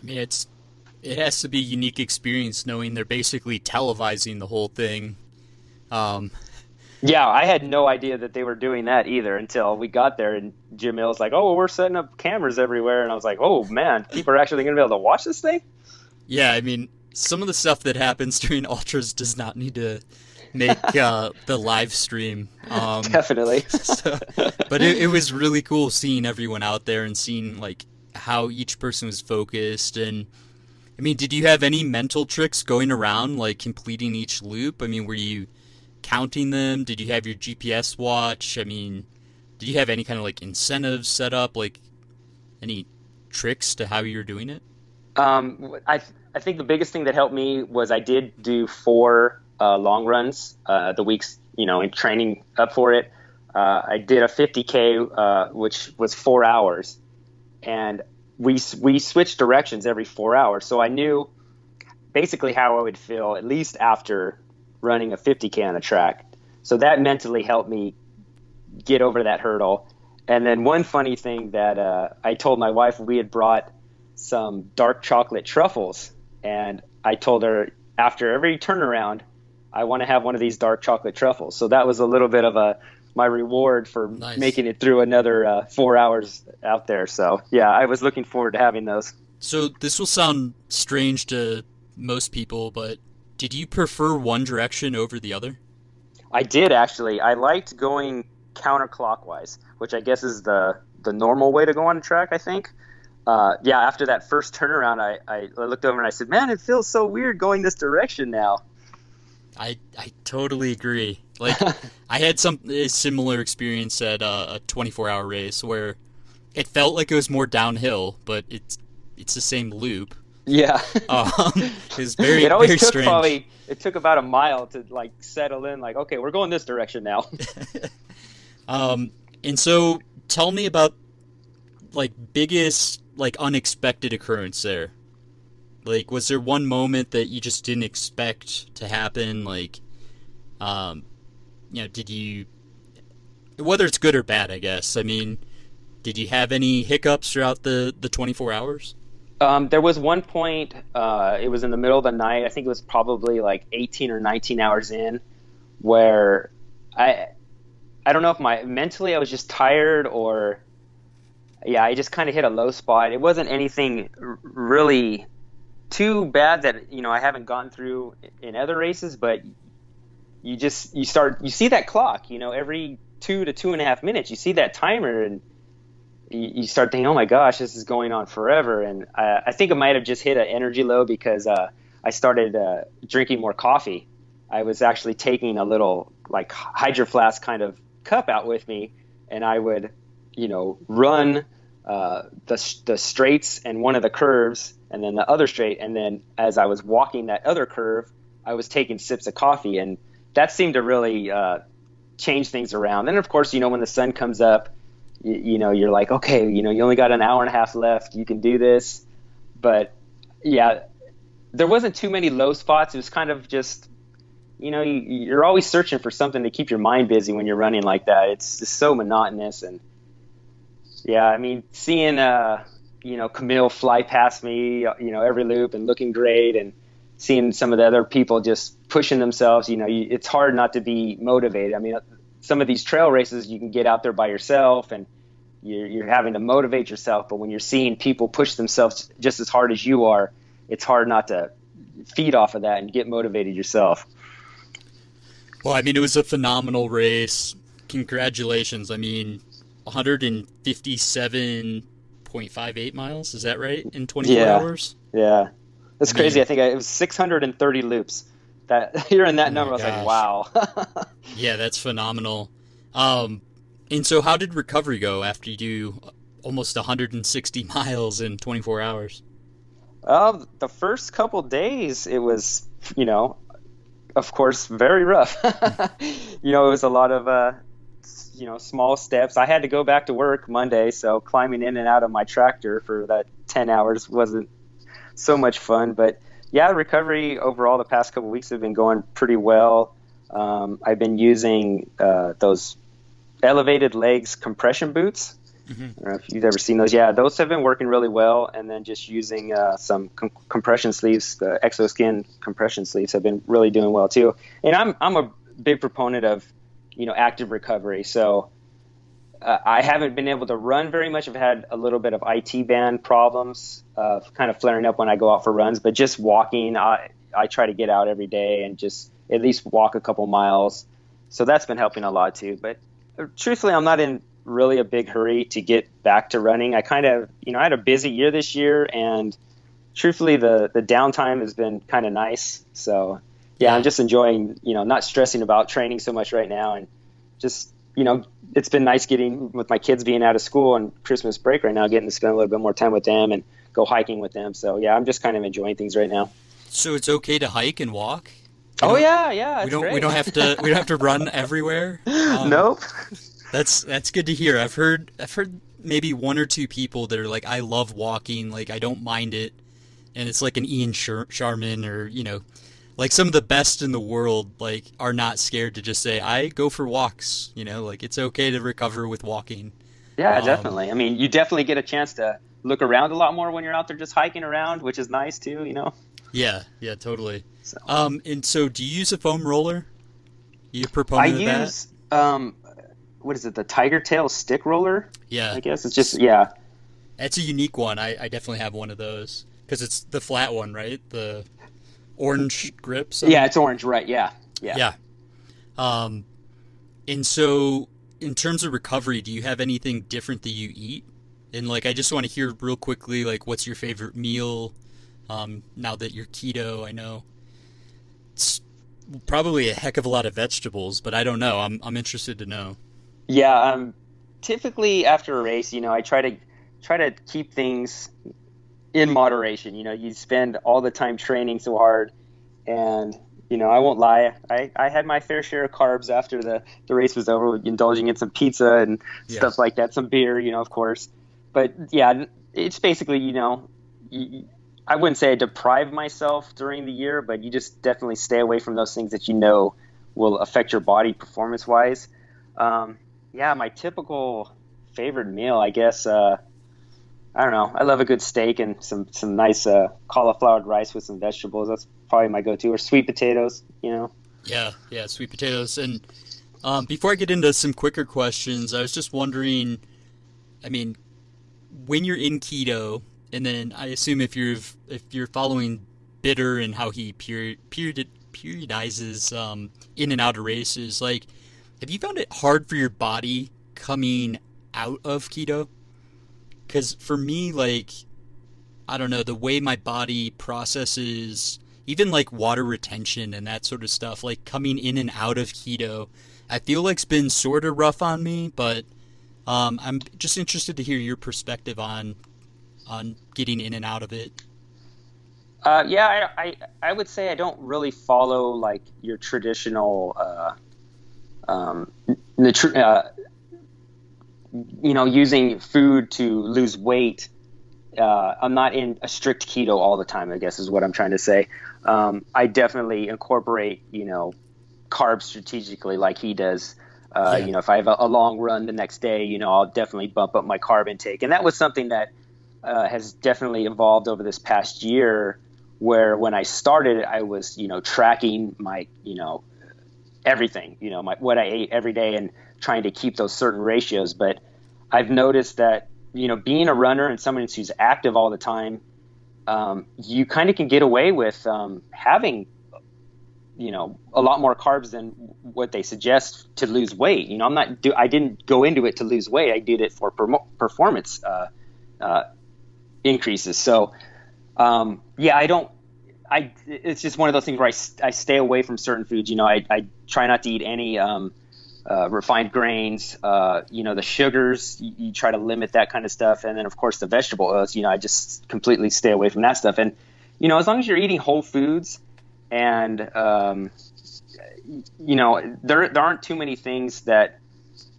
I mean, it's it has to be a unique experience knowing they're basically televising the whole thing. Um, yeah, I had no idea that they were doing that either until we got there, and Jamil's like, "Oh, well, we're setting up cameras everywhere," and I was like, "Oh man, people are actually going to be able to watch this thing." Yeah, I mean, some of the stuff that happens during ultras does not need to make uh, the live stream. Um, Definitely. so, but it, it, was really cool seeing everyone out there and seeing like how each person was focused. And I mean, did you have any mental tricks going around like completing each loop? I mean, were you counting them? Did you have your GPS watch? I mean, did you have any kind of like incentives set up? Like any tricks to how you were doing it? Um, I I think the biggest thing that helped me was I did do four uh, long runs uh, the weeks you know in training up for it. Uh, I did a 50k, uh, which was four hours, and we we switched directions every four hours. So I knew basically how I would feel at least after running a 50k on a track. So that mentally helped me get over that hurdle. And then one funny thing that uh, I told my wife we had brought some dark chocolate truffles, and I told her after every turnaround I want to have one of these dark chocolate truffles. So that was a little bit of a my reward for nice. making it through another uh, four hours out there. So yeah, I was looking forward to having those. So this will sound strange to most people, but did you prefer one direction over the other? I did actually. I liked going counterclockwise, which I guess is the the normal way to go on a track. I think. Uh, yeah, after that first turnaround, I, I looked over and I said, "Man, it feels so weird going this direction now." I I totally agree. Like I had some a similar experience at uh, a 24 hour race where it felt like it was more downhill, but it's it's the same loop. Yeah, um, it's very it always very took strange. probably it took about a mile to like settle in. Like okay, we're going this direction now. um, and so tell me about like biggest like unexpected occurrence there. Like, was there one moment that you just didn't expect to happen? Like, um, you know, did you, whether it's good or bad, I guess. I mean, did you have any hiccups throughout the the 24 hours? Um, there was one point. Uh, it was in the middle of the night. I think it was probably like 18 or 19 hours in, where I, I don't know if my mentally I was just tired or, yeah, I just kind of hit a low spot. It wasn't anything really too bad that you know I haven't gone through in other races, but you just you start you see that clock, you know, every two to two and a half minutes, you see that timer, and you, you start thinking, oh my gosh, this is going on forever. And I, I think I might have just hit an energy low because uh, I started uh, drinking more coffee. I was actually taking a little like hydro flask kind of cup out with me, and I would, you know, run uh, the the straights and one of the curves, and then the other straight, and then as I was walking that other curve, I was taking sips of coffee, and that seemed to really uh, change things around. And of course, you know, when the sun comes up, you, you know, you're like, okay, you know, you only got an hour and a half left, you can do this. But yeah, there wasn't too many low spots. It was kind of just you know, you, are always searching for something to keep your mind busy when you're running like that. It's just so monotonous. And yeah, I mean, seeing, uh, you know, Camille fly past me, you know, every loop and looking great and seeing some of the other people just pushing themselves, you know, you, it's hard not to be motivated. I mean, some of these trail races, you can get out there by yourself and you're, you're having to motivate yourself. But when you're seeing people push themselves just as hard as you are, it's hard not to feed off of that and get motivated yourself. Well, I mean, it was a phenomenal race. Congratulations. I mean, 157.58 miles. Is that right? In 24 yeah. hours? Yeah. That's crazy. I think it was 630 loops. That hearing that oh number, I was like, wow. yeah, that's phenomenal. Um, and so, how did recovery go after you do almost 160 miles in 24 hours? Uh, the first couple days, it was, you know, of course, very rough. you know, it was a lot of, uh, you know, small steps. I had to go back to work Monday, so climbing in and out of my tractor for that 10 hours wasn't so much fun. But yeah, recovery overall the past couple weeks have been going pretty well. Um, I've been using uh, those elevated legs compression boots Mm-hmm. I don't know if you've ever seen those. Yeah, those have been working really well. And then just using uh, some com- compression sleeves, the Exoskin compression sleeves have been really doing well too. And I'm I'm a big proponent of you know active recovery. So uh, I haven't been able to run very much. I've had a little bit of IT band problems, uh, kind of flaring up when I go out for runs. But just walking, I I try to get out every day and just at least walk a couple miles. So that's been helping a lot too. But uh, truthfully, I'm not in really a big hurry to get back to running. I kind of, you know, I had a busy year this year, and truthfully, the the downtime has been kind of nice. So, yeah, I'm just enjoying, you know, not stressing about training so much right now, and just, you know, it's been nice getting with my kids being out of school and Christmas break right now, getting to spend a little bit more time with them and go hiking with them. So, yeah, I'm just kind of enjoying things right now. So it's okay to hike and walk. oh yeah, yeah. We don't. Great. We don't have to. We don't have to run everywhere. Um, nope. That's that's good to hear. I've heard I've heard maybe one or two people that are like, I love walking, like I don't mind it, and it's like an Ian Sharman or you know, like some of the best in the world, like are not scared to just say, I go for walks. You know, like it's okay to recover with walking. Yeah, um, definitely. I mean, you definitely get a chance to look around a lot more when you're out there just hiking around, which is nice too. You know. Yeah, yeah, totally. So. Um, and so, do you use a foam roller? You proponent I use, that? Um, what is it? The Tiger Tail stick roller. Yeah, I guess it's just yeah. It's a unique one. I, I definitely have one of those because it's the flat one, right? The orange grips. Yeah, it's orange, right? Yeah, yeah. Yeah. Um, and so in terms of recovery, do you have anything different that you eat? And like, I just want to hear real quickly, like, what's your favorite meal? Um, now that you're keto, I know it's probably a heck of a lot of vegetables, but I don't know. I'm I'm interested to know. Yeah, um, typically after a race, you know, I try to try to keep things in moderation. You know, you spend all the time training so hard, and you know, I won't lie. I, I had my fair share of carbs after the, the race was over, indulging in some pizza and yeah. stuff like that, some beer, you know, of course. But yeah, it's basically, you know, I wouldn't say I deprive myself during the year, but you just definitely stay away from those things that you know will affect your body performance wise. Um, yeah, my typical favorite meal, I guess. Uh, I don't know. I love a good steak and some some nice uh, cauliflower rice with some vegetables. That's probably my go-to, or sweet potatoes. You know. Yeah, yeah, sweet potatoes. And um, before I get into some quicker questions, I was just wondering. I mean, when you're in keto, and then I assume if you're if you're following Bitter and how he period, period periodizes um, in and out of races, like have you found it hard for your body coming out of keto? Because for me, like, I don't know, the way my body processes even like water retention and that sort of stuff, like coming in and out of keto, I feel like it's been sort of rough on me, but Um, I'm just interested to hear your perspective on on getting in and out of it. Uh, yeah, I, I, I would say I don't really follow like your traditional, uh, um, nutri- uh, you know, using food to lose weight. Uh, I'm not in a strict keto all the time. I guess is what I'm trying to say. Um, I definitely incorporate, you know, carbs strategically like he does. Uh, yeah. You know, if I have a, a, long run the next day, you know, I'll definitely bump up my carb intake, and that was something that uh, has definitely evolved over this past year where when I started, I was, you know, tracking my, you know, everything, you know, my, what I ate every day and trying to keep those certain ratios. But I've noticed that, you know, being a runner and someone who's active all the time, um, you kind of can get away with um, having, you know, a lot more carbs than what they suggest to lose weight. You know, I'm not, do, I didn't go into it to lose weight. I did it for per- performance uh, uh, increases. So, um, yeah, I don't. I it's just one of those things where I, I stay away from certain foods. You know, I, I try not to eat any um, uh, refined grains. Uh, you know, the sugars you, you, try to limit that kind of stuff, and then of course the vegetable oils. You know, I just completely stay away from that stuff. And you know, as long as you're eating whole foods, and um, you know, there there aren't too many things that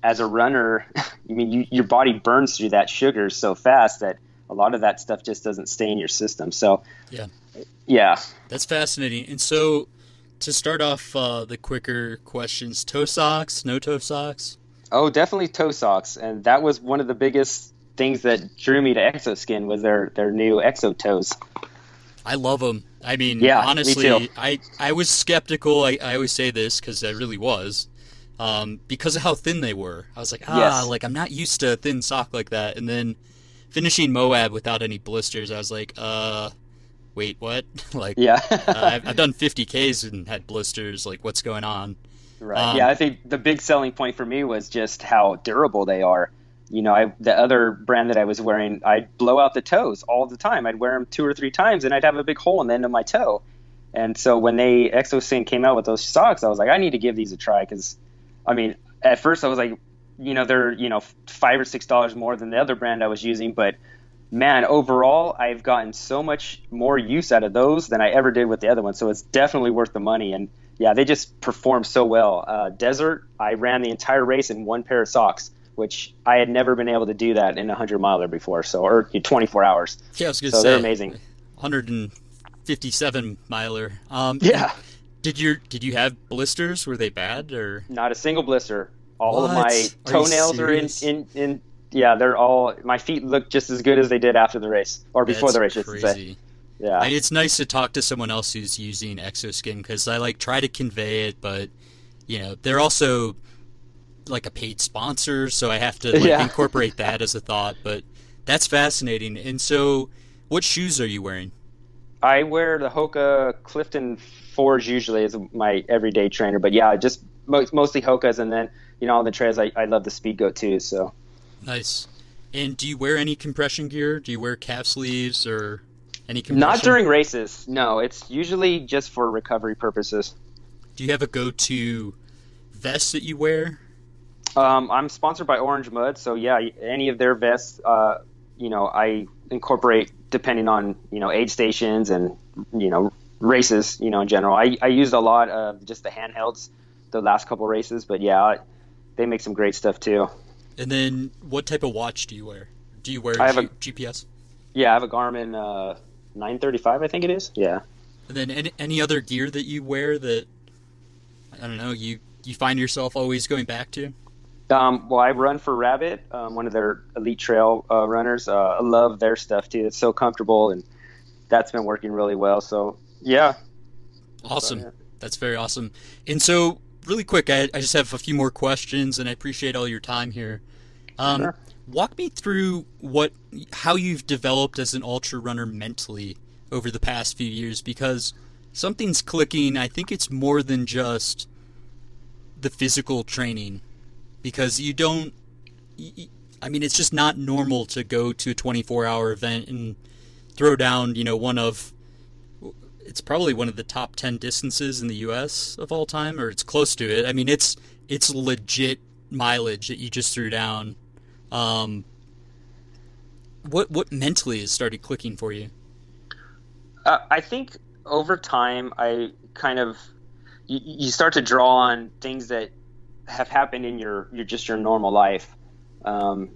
as a runner, I mean, you, your body burns through that sugar so fast that a lot of that stuff just doesn't stay in your system. So yeah, yeah, that's fascinating. And so to start off uh, the quicker questions, toe socks, no toe socks? Oh, definitely toe socks, and that was one of the biggest things that drew me to Exoskin was their their new Exo toes. I love them. I mean, yeah, honestly, I I was skeptical. I, I always say this because I really was. Um, because of how thin they were, I was like, ah, yes. like I'm not used to a thin sock like that. And then finishing Moab without any blisters, I was like, uh, wait, what? like, yeah, uh, I've, I've, done 50 Ks and had blisters. Like, what's going on? Right. Um, yeah, I think the big selling point for me was just how durable they are. You know, I, the other brand that I was wearing, I'd blow out the toes all the time. I'd wear them two or three times, and I'd have a big hole in the end of my toe. And so when they Exoskin came out with those socks, I was like, I need to give these a try because, I mean, at first I was like, you know they're you know five or six dollars more than the other brand I was using, but man, overall I've gotten so much more use out of those than I ever did with the other one. So it's definitely worth the money. And yeah, they just perform so well. Uh, desert, I ran the entire race in one pair of socks, which I had never been able to do that in a hundred miler before. So or 24 hours. Yeah, I was gonna so say they're amazing. 157 miler. Um, yeah. Did you did you have blisters? Were they bad or not a single blister? all what? of my toenails are, are, in, in, in yeah they're all my feet look just as good as they did after the race or before That's the race I crazy. say. yeah it's nice to talk to someone else who's using exoskin because i like try to convey it but you know they're also like a paid sponsor so i have to like, yeah. incorporate that as a thought but that's fascinating and so what shoes are you wearing i wear the hoka clifton forge usually as my everyday trainer but yeah just mostly hokas and then you know, on the trails, I, I love the Speedgoat too. So nice. And do you wear any compression gear? Do you wear calf sleeves or any compression? Not during races. No, it's usually just for recovery purposes. Do you have a go-to vest that you wear? Um, I'm sponsored by Orange Mud, so yeah, any of their vests, uh, you know, I incorporate depending on you know aid stations and you know races, you know, in general. I, I used a lot of just the handhelds the last couple races, but yeah, they make some great stuff too. And then, what type of watch do you wear? Do you wear I have G- a, GPS? Yeah, I have a Garmin uh, 935, I think it is. Yeah. And then, any, any other gear that you wear that I don't know you you find yourself always going back to? Um, well, I run for Rabbit, um, one of their elite trail uh, runners. Uh, I love their stuff too. It's so comfortable, and that's been working really well. So, yeah. Awesome. So, yeah. That's very awesome. And so, really quick, I, I, just have a few more questions, and I appreciate all your time here. Um, sure. Walk me through what how you've developed as an ultra runner mentally over the past few years, because something's clicking. I think it's more than just the physical training, because you don't. I mean, it's just not normal to go to a 24 hour event and throw down, you know, one of it's probably one of the top 10 distances in the US of all time or it's close to it. I mean, it's it's legit mileage that you just threw down Um, what what mentally has started clicking for you? Uh, I think over time, I kind of you, you, start to draw on things that have happened in your your just your normal life, um,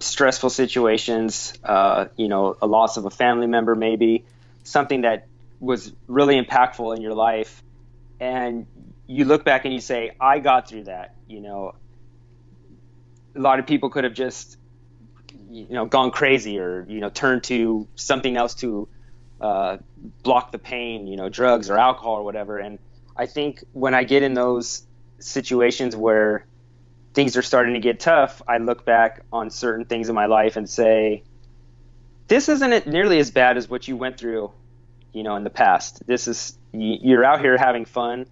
stressful situations, uh, you know, a loss of a family member, maybe something that was really impactful in your life, and you look back and you say, "I got through that." You know, a lot of people could have just you know gone crazy or you know turned to something else to uh, block the pain, you know, drugs or alcohol or whatever. And I think when I get in those situations where things are starting to get tough, I look back on certain things in my life and say, this isn't nearly as bad as what you went through, you know, in the past. This is you're out here having fun.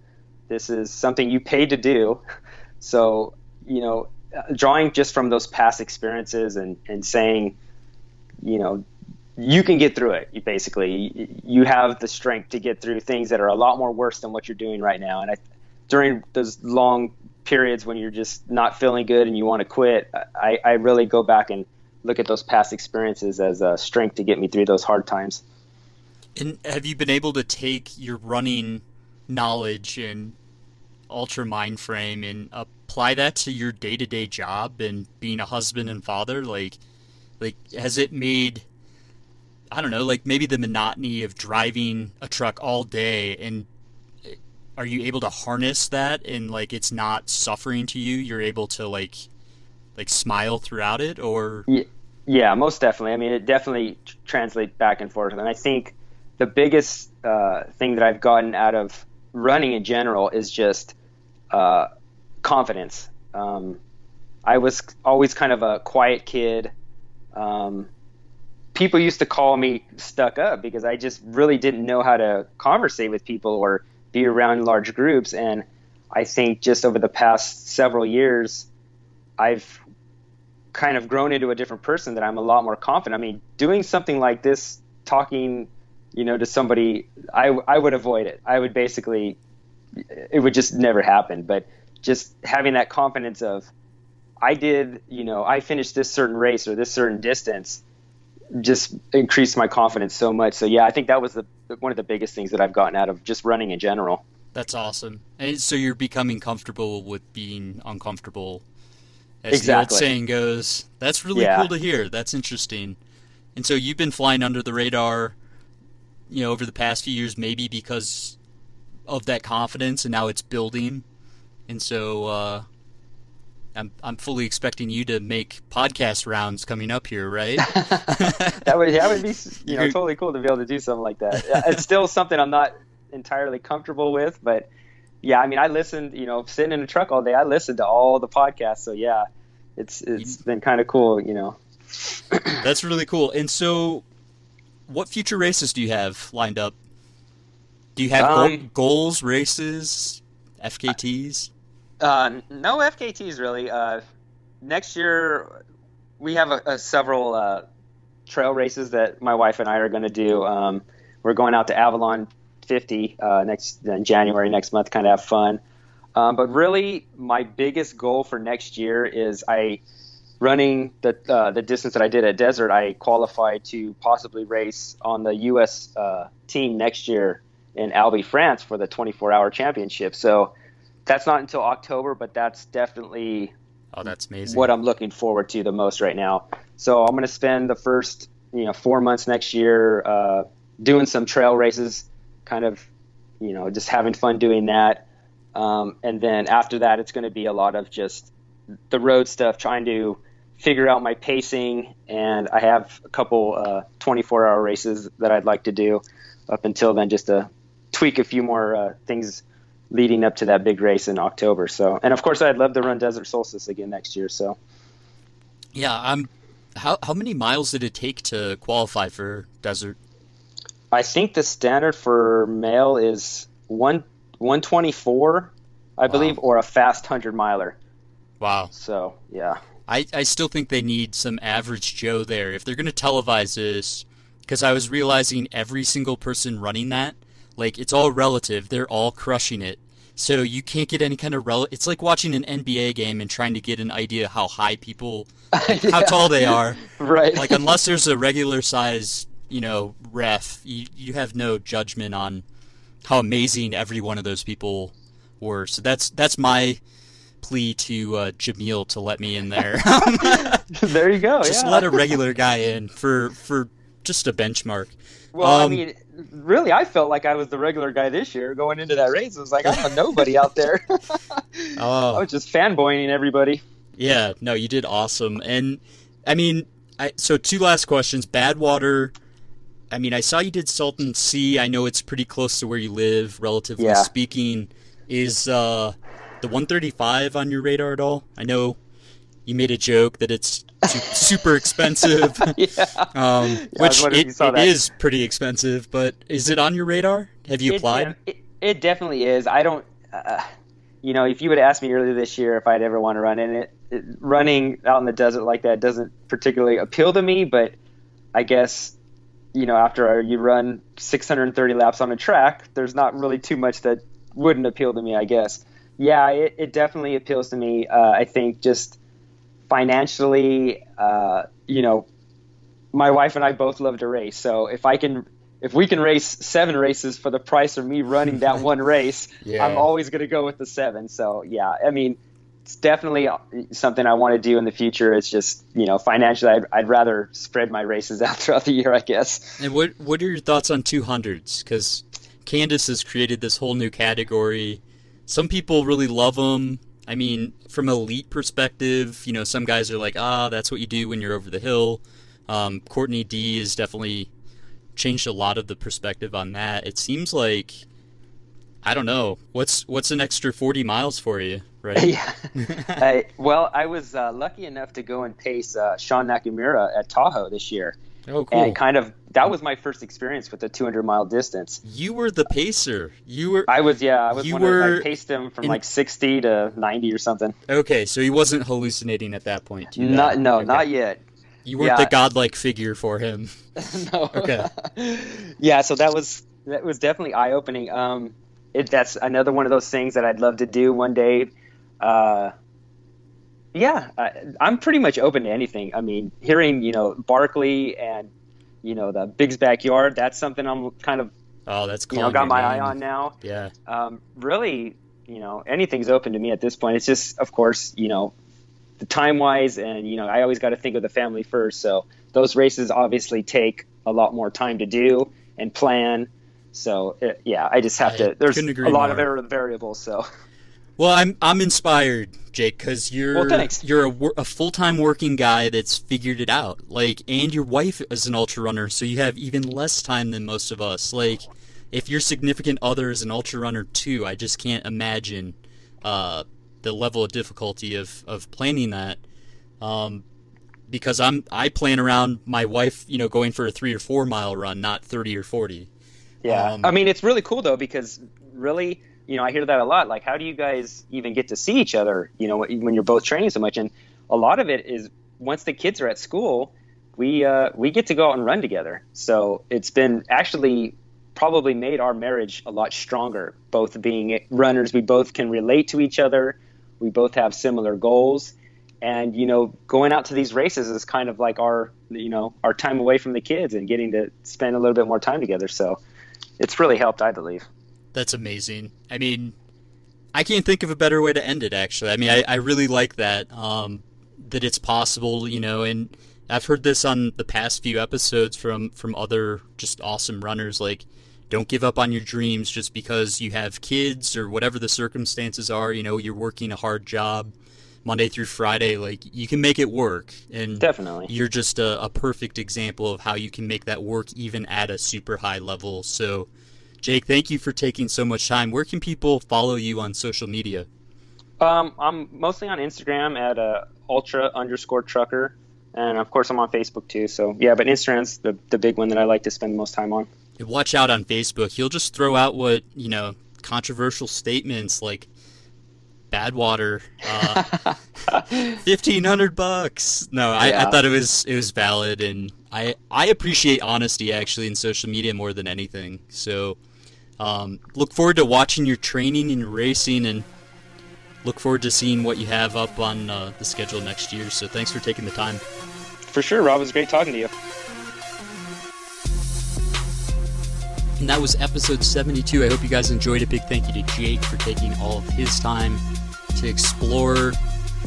This is something you paid to do. So, you know, uh, drawing just from those past experiences and, and saying, you know, you can get through it. Basically you have the strength to get through things that are a lot more worse than what you're doing right now. And I, during those long periods when you're just not feeling good and you want to quit, I, I really go back and look at those past experiences as a strength to get me through those hard times. And have you been able to take your running knowledge and ultra mind frame and apply that to your day to day job and being a husband and father? Like, like has it made I don't know, like maybe the monotony of driving a truck all day and are you able to harness that and like it's not suffering to you? You're able to like like smile throughout it or yeah, yeah most definitely. I mean, it definitely translates back and forth and I think the biggest uh, thing that I've gotten out of running in general is just uh, confidence. Um, I was always kind of a quiet kid. Um, people used to call me stuck up because I just really didn't know how to conversate with people or be around large groups. And I think just over the past several years, I've kind of grown into a different person that I'm a lot more confident. I mean, doing something like this, talking, you know, to somebody, I, I would avoid it. I would basically, it would just never happen. But just having that confidence of, I did, you know, I finished this certain race or this certain distance just increased my confidence so much. So yeah, I think that was the one of the biggest things that I've gotten out of just running in general. That's awesome. And so you're becoming comfortable with being uncomfortable. As exactly. the old saying goes. That's really yeah. cool to hear. That's interesting. And so you've been flying under the radar, you know, over the past few years, maybe because of that confidence, and now it's building. And so, uh, I'm I'm fully expecting you to make podcast rounds coming up here, right? that would that would be you know totally cool to be able to do something like that. It's still something I'm not entirely comfortable with, but yeah, I mean, I listened, you know, sitting in a truck all day, I listened to all the podcasts, so yeah, it's it's been kind of cool, you know. That's really cool. And so, what future races do you have lined up? Do you have um, goals, races, FKTs? Uh, no FKTs really. Uh, next year we have a, a several uh, trail races that my wife and I are going to do. Um, we're going out to Avalon 50 uh, next in January next month, kind of have fun. Um, but really, my biggest goal for next year is I running the uh, the distance that I did at Desert. I qualified to possibly race on the U.S. Uh, team next year in Albi, France, for the 24-hour championship. So that's not until October, but that's definitely oh, that's amazing. What I'm looking forward to the most right now. So I'm going to spend the first you know four months next year uh, doing some trail races, kind of you know just having fun doing that, um, and then after that it's going to be a lot of just the road stuff, trying to figure out my pacing, and I have a couple uh, 24 hour races that I'd like to do up until then, just to tweak a few more uh, things leading up to that big race in October. So, and of course, I'd love to run Desert Solstice again next year. So, yeah, I'm. How how many miles did it take to qualify for Desert? I think the standard for male is one one twenty four, I wow. believe, or a fast hundred miler. Wow. So yeah. I, I still think they need some average Joe there. If they're going to televise this, because I was realizing every single person running that like it's all relative. They're all crushing it. so you can't get any kind of rel. It's like watching an NBA game and trying to get an idea how high people, like, Yeah. how tall they are. Right. Like unless there's a regular size, you know, ref, you you have no judgment on how amazing every one of those people were. So that's that's my plea to uh, Jamil to let me in there. there you go. just yeah. let a regular guy in for for just a benchmark. Well, I Um, mean, really, I felt like I was the regular guy this year going into that race. It was like I'm a nobody out there. I Oh, was just fanboying everybody. yeah, no, you did awesome. And I mean, I, so two last questions. Badwater. I mean, I saw you did Salton Sea. I know it's pretty close to where you live, relatively Yeah. speaking. Is uh, the 135 on your radar at all? I know you made a joke that it's super expensive. yeah. Um, was which wondering if you it, it is pretty expensive, but is it on your radar? Have you It applied? It, it definitely is. I don't. Uh, you know, if you would asked me earlier this year if I'd ever want to run in it, it, running out in the desert like that doesn't particularly appeal to me. But I guess you know, after you run 630 laps on a track, there's not really too much that wouldn't appeal to me. I guess. Yeah, it, it definitely appeals to me. Uh, I think just financially, uh, you know, my wife and I both love to race. So if I can, if we can race seven races for the price of me running that one race, Yeah. I'm always going to go with the seven. So yeah, I mean, it's definitely something I want to do in the future. It's just you know financially, I'd, I'd rather spread my races out throughout the year, I guess. And what what are your thoughts on 200s? Because Candice has created this whole new category. Some people really love them. I mean, from elite perspective, you know, some guys are like, ah, that's what you do when you're over the hill. Um, Courtney D has definitely changed a lot of the perspective on that. It seems like, I don't know, what's what's an extra 40 miles for you, right? yeah. I, well, I was uh, lucky enough to go and pace uh, Sean Nakamura at Tahoe this year, Oh, cool. and kind of that was my first experience with the 200 mile distance. You were the pacer. You were I was yeah, I was You one of, were I paced him from in- like 60 to 90 or something. okay. So he wasn't hallucinating at that point. you, though. Not no, Okay. not yet. You weren't Yeah. the godlike figure for him. no. Okay. yeah, so that was that was definitely eye opening. Um, it, that's another one of those things that I'd love to do one day. Uh, yeah, I, I'm pretty much open to anything. I mean, hearing you know Barkley and you know the Big's backyard, that's something I'm kind of Oh, that's you know got my eye on now. Yeah. um, really, you know, anything's open to me at this point. It's just, of course, you know, the time wise, and you know, I always got to think of the family first. So those races obviously take a lot more time to do and plan. So it, yeah, I just have I to. There's a lot more. of variables. So Well, I'm I'm inspired, Jake, because you're Well, thanks. you're a, a full time working guy that's figured it out. Like, and your wife is an ultra runner, so you have even less time than most of us. Like, if your significant other is an ultra runner too, I just can't imagine uh, the level of difficulty of of planning that. Um, because I'm I plan around my wife, you know, going for a three or four mile run, not thirty or forty. yeah, Um, I mean, it's really cool though because really, you know, I hear that a lot. Like, how do you guys even get to see each other? You know, when you're both training so much, and a lot of it is once the kids are at school, we uh, we get to go out and run together. So it's been actually probably made our marriage a lot stronger. Both being runners, we both can relate to each other. We both have similar goals, and you know, going out to these races is kind of like our you know our time away from the kids and getting to spend a little bit more time together. So it's really helped, I believe. That's amazing. I mean, I can't think of a better way to end it. Actually, I mean, I, I really like that. Um, that it's possible, you know, and I've heard this on the past few episodes from from other just awesome runners. Like, don't give up on your dreams just because you have kids or whatever the circumstances are. You know, you're working a hard job Monday through Friday. Like, you can make it work, and Definitely. you're just a, a perfect example of how you can make that work even at a super high level. So, Jake, thank you for taking so much time. Where can people follow you on social media? Um, I'm mostly on Instagram at uh, ultra underscore trucker, and of course I'm on Facebook too. So yeah, but Instagram's the the big one that I like to spend the most time on. Watch out on Facebook. He'll just throw out what, you know, controversial statements like Badwater, uh, fifteen hundred bucks. No, I, I thought it was it was valid, and I I appreciate honesty actually in social media more than anything. So Um, look forward to watching your training and racing, and look forward to seeing what you have up on uh, the schedule next year. So thanks for taking the time. For sure, Rob. It was great talking to you. And that was episode 72. I hope you guys enjoyed it. Big thank you to Jake for taking all of his time to explore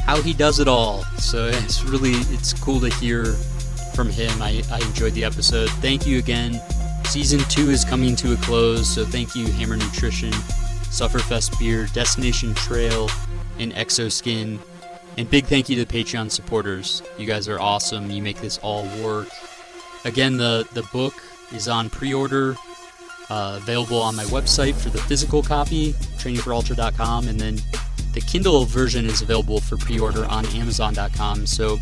how he does it all. So it's really it's cool to hear from him. I, I enjoyed the episode. Thank you again. Season two is coming to a close, so thank you, Hammer Nutrition, Sufferfest Beer, Destination Trail, and Exoskin. And big thank you to the Patreon supporters. You guys are awesome. You make this all work. Again, the, the book is on pre order uh, available on my website for the physical copy, trainingforultra.com, and then the Kindle version is available for pre-order on Amazon.com. So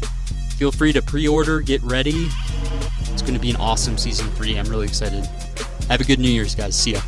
feel free to pre-order, get ready. It's going to be an awesome season three. I'm really excited. Have a good New Year's, guys. See ya.